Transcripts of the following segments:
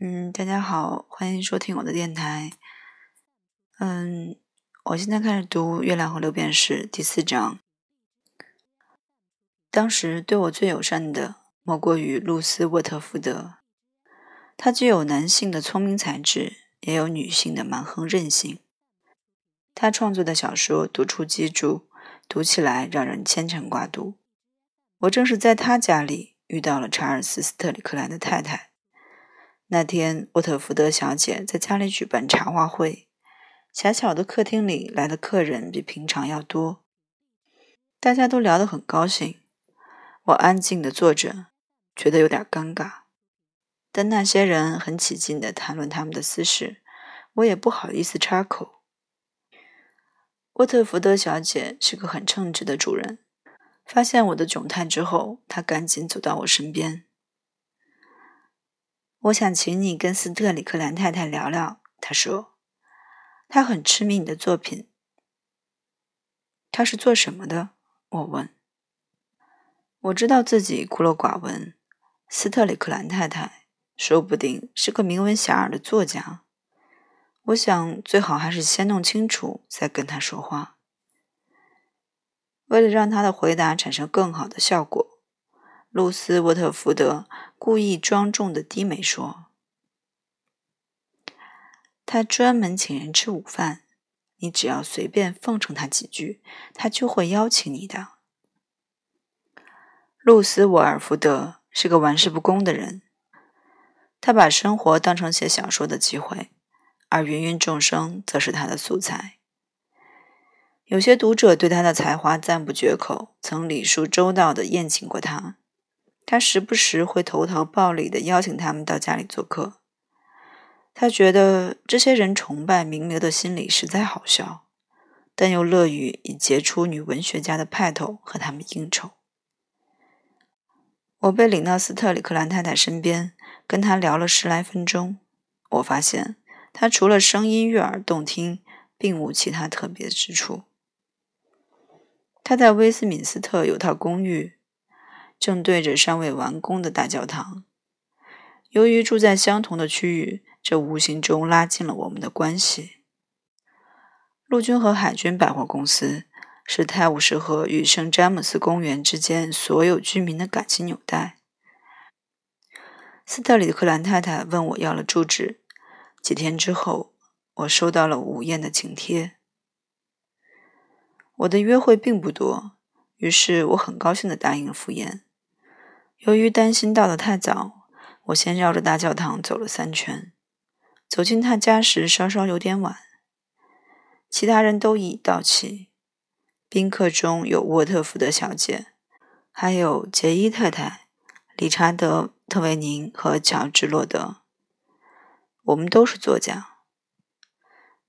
嗯，大家好，欢迎收听我的电台。嗯，我现在开始读《月亮和六便士》第四章。当时对我最友善的，莫过于露丝·沃特福德。她具有男性的聪明才智，也有女性的蛮横任性。他创作的小说独出机杼，读起来让人牵肠挂肚。我正是在他家里遇到了查尔斯·斯特里克兰的太太。那天，沃特福德小姐在家里举办茶话会，狭小的客厅里来的客人比平常要多，大家都聊得很高兴。我安静地坐着，觉得有点尴尬，但那些人很起劲地谈论他们的私事，我也不好意思插口。沃特福德小姐是个很称职的主人，发现我的窘态之后，她赶紧走到我身边。我想请你跟斯特里克兰太太聊聊，他说，他很痴迷你的作品。他是做什么的？我问。我知道自己孤陋寡闻，斯特里克兰太太说不定是个名闻遐迩的作家。我想最好还是先弄清楚再跟他说话。为了让他的回答产生更好的效果。露丝·沃特福德故意庄重的低眉说：“他专门请人吃午饭，你只要随便奉承他几句，他就会邀请你的。”露丝·沃尔福德是个玩世不恭的人，他把生活当成写小说的机会，而芸芸众生则是他的素材。有些读者对他的才华赞不绝口，曾礼数周到的宴请过他。他时不时会投桃报李的邀请他们到家里做客。他觉得这些人崇拜名流的心理实在好笑，但又乐于以杰出女文学家的派头和他们应酬。我被领到斯特里克兰太太身边，跟她聊了十来分钟。我发现她除了声音悦耳动听，并无其他特别之处。她在威斯敏斯特有套公寓。正对着尚未完工的大教堂。由于住在相同的区域，这无形中拉近了我们的关系。陆军和海军百货公司是泰晤士河与圣詹姆斯公园之间所有居民的感情纽带。斯特里克兰太太问我要了住址。几天之后，我收到了午宴的请帖。我的约会并不多，于是我很高兴地答应赴宴。由于担心到的太早，我先绕着大教堂走了三圈。走进他家时，稍稍有点晚。其他人都已到齐，宾客中有沃特福德小姐，还有杰伊太太、理查德·特维宁和乔治·洛德。我们都是作家。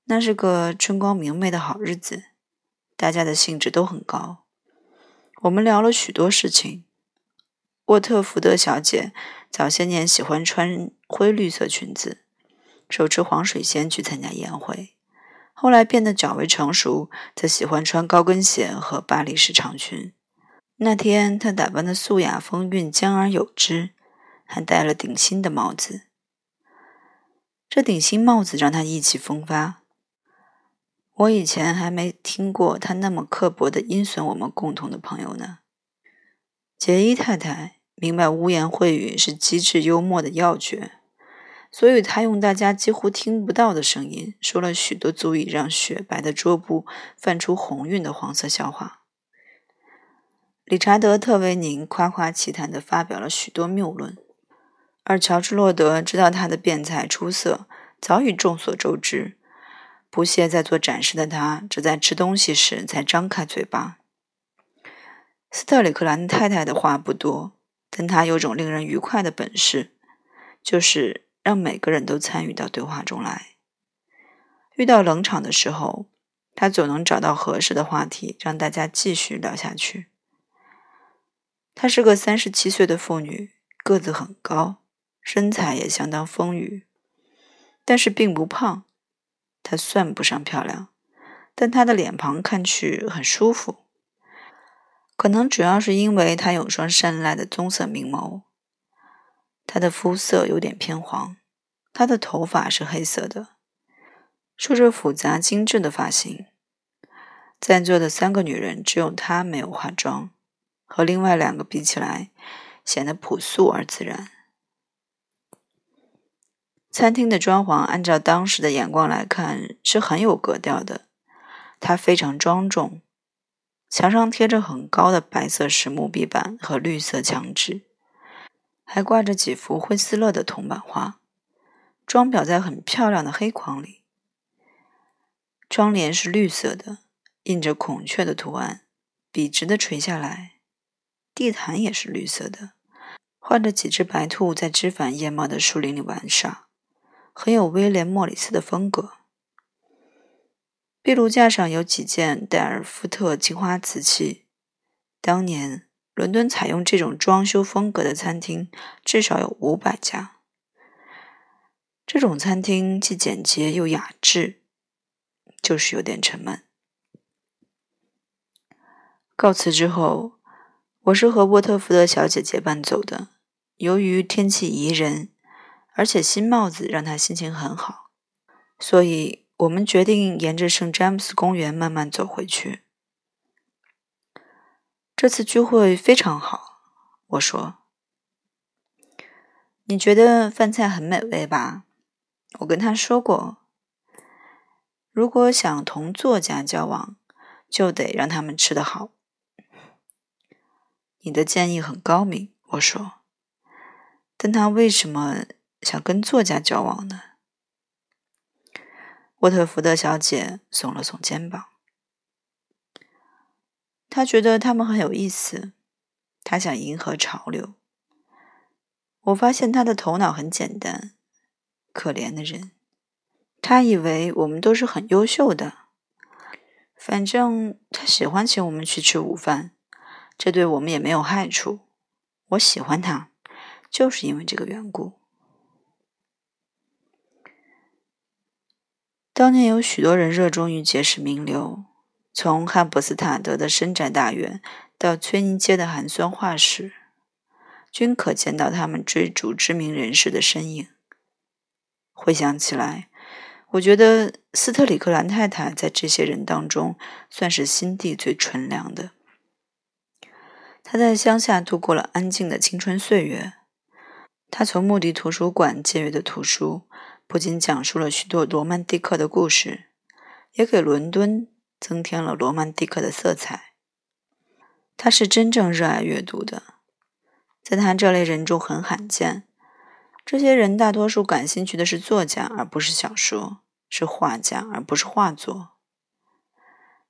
那是个春光明媚的好日子，大家的兴致都很高。我们聊了许多事情。沃特福德小姐早些年喜欢穿灰绿色裙子，手持黄水仙去参加宴会。后来变得较为成熟，则喜欢穿高跟鞋和巴黎式长裙。那天她打扮的素雅风韵，兼而有之，还戴了顶新的帽子。这顶新帽子让她意气风发。我以前还没听过她那么刻薄的阴损我们共同的朋友呢。杰伊太太明白污言秽语是机智幽默的要诀，所以他用大家几乎听不到的声音说了许多足以让雪白的桌布泛出红晕的黄色笑话。理查德·特维宁夸夸其谈地发表了许多谬论，而乔治·洛德知道他的辩才出色，早已众所周知。不屑在做展示的他，只在吃东西时才张开嘴巴。斯特里克兰太太的话不多，但她有种令人愉快的本事，就是让每个人都参与到对话中来。遇到冷场的时候，她总能找到合适的话题，让大家继续聊下去。她是个三十七岁的妇女，个子很高，身材也相当丰腴，但是并不胖。她算不上漂亮，但她的脸庞看去很舒服。可能主要是因为他有双善睐的棕色明眸。他的肤色有点偏黄，她的头发是黑色的，梳着复杂精致的发型。在座的三个女人只有她没有化妆，和另外两个比起来，显得朴素而自然。餐厅的装潢按照当时的眼光来看是很有格调的，它非常庄重。墙上贴着很高的白色实木壁板和绿色墙纸，还挂着几幅惠斯勒的铜版画，装裱在很漂亮的黑框里。窗帘是绿色的，印着孔雀的图案，笔直的垂下来。地毯也是绿色的，画着几只白兔在枝繁叶茂的树林里玩耍，很有威廉·莫里斯的风格。壁炉架上有几件戴尔夫特青花瓷器。当年伦敦采用这种装修风格的餐厅至少有五百家。这种餐厅既简洁又雅致，就是有点沉闷。告辞之后，我是和沃特福德小姐结伴走的。由于天气宜人，而且新帽子让她心情很好，所以。我们决定沿着圣詹姆斯公园慢慢走回去。这次聚会非常好，我说。你觉得饭菜很美味吧？我跟他说过，如果想同作家交往，就得让他们吃得好。你的建议很高明，我说。但他为什么想跟作家交往呢？沃特福德小姐耸了耸肩膀，她觉得他们很有意思，她想迎合潮流。我发现她的头脑很简单，可怜的人。她以为我们都是很优秀的，反正她喜欢请我们去吃午饭，这对我们也没有害处。我喜欢她，就是因为这个缘故。当年有许多人热衷于结识名流，从汉伯斯塔德的深宅大院到崔尼街的寒酸画室，均可见到他们追逐知名人士的身影。回想起来，我觉得斯特里克兰太太在这些人当中算是心地最纯良的。她在乡下度过了安静的青春岁月，他从穆迪图书馆借阅的图书。不仅讲述了许多罗曼蒂克的故事，也给伦敦增添了罗曼蒂克的色彩。他是真正热爱阅读的，在他这类人中很罕见。这些人大多数感兴趣的是作家，而不是小说；是画家，而不是画作。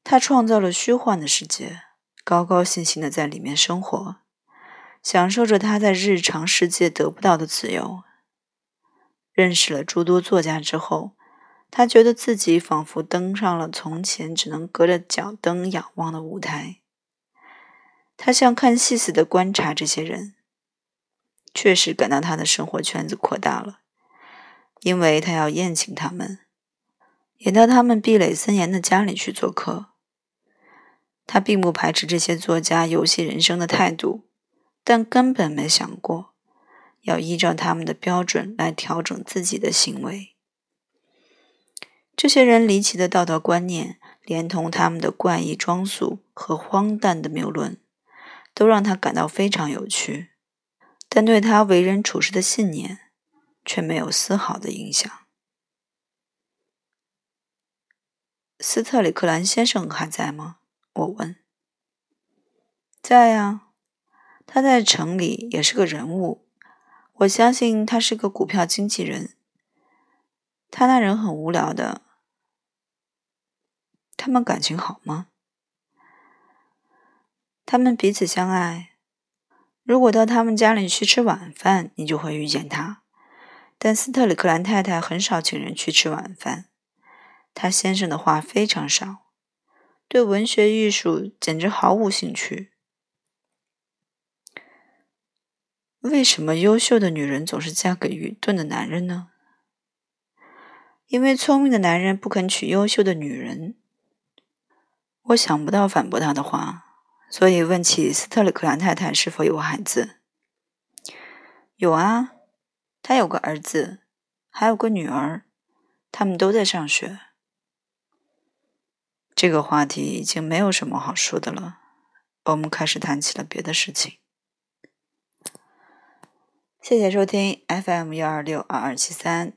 他创造了虚幻的世界，高高兴兴的在里面生活，享受着他在日常世界得不到的自由。认识了诸多作家之后，他觉得自己仿佛登上了从前只能隔着脚蹬仰望的舞台。他像看戏似的观察这些人，确实感到他的生活圈子扩大了，因为他要宴请他们，也到他们壁垒森严的家里去做客。他并不排斥这些作家游戏人生的态度，但根本没想过。要依照他们的标准来调整自己的行为。这些人离奇的道德观念，连同他们的怪异装束和荒诞的谬论，都让他感到非常有趣，但对他为人处事的信念却没有丝毫的影响。斯特里克兰先生还在吗？我问。在呀，他在城里也是个人物。我相信他是个股票经纪人。他那人很无聊的。他们感情好吗？他们彼此相爱。如果到他们家里去吃晚饭，你就会遇见他。但斯特里克兰太太很少请人去吃晚饭。他先生的话非常少，对文学艺术简直毫无兴趣。为什么优秀的女人总是嫁给愚钝的男人呢？因为聪明的男人不肯娶优秀的女人。我想不到反驳他的话所以问起斯特里克兰太太是否有孩子。有啊她有个儿子还有个女儿他们都在上学。这个话题已经没有什么好说的了我们开始谈起了别的事情。谢谢收听 fm 幺二六二二七三。